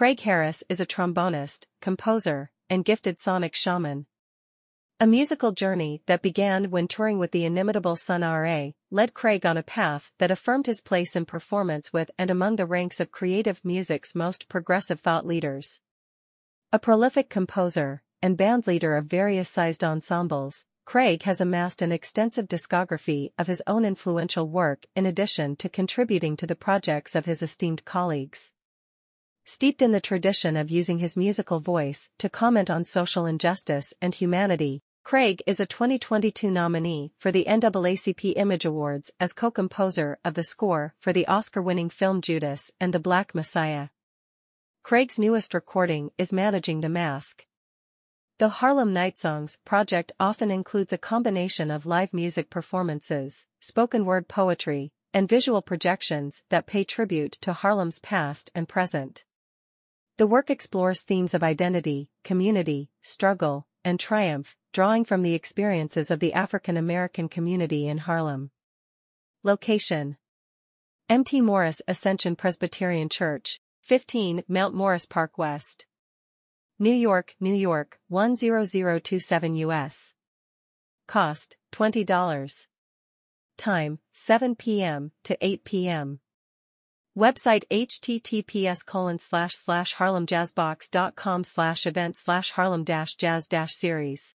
Craig Harris is a trombonist, composer, and gifted sonic shaman. A musical journey that began when touring with the inimitable Sun Ra led Craig on a path that affirmed his place in performance with and among the ranks of creative music's most progressive thought leaders. A prolific composer and band leader of various sized ensembles, Craig has amassed an extensive discography of his own influential work in addition to contributing to the projects of his esteemed colleagues. Steeped in the tradition of using his musical voice to comment on social injustice and humanity, Craig is a 2022 nominee for the NAACP Image Awards as co-composer of the score for the Oscar-winning film Judas and the Black Messiah. Craig's newest recording is Managing the Mask. The Harlem Nightsongs project often includes a combination of live music performances, spoken word poetry, and visual projections that pay tribute to Harlem's past and present. The work explores themes of identity, community, struggle, and triumph, drawing from the experiences of the African American community in Harlem. Location M.T. Morris Ascension Presbyterian Church, 15 Mount Morris Park West. New York, New York, 10027 US. Cost, $20. Time, 7 p.m. to 8 p.m. Website https colon slash slash harlemjazzbox.com slash event slash harlem jazz series.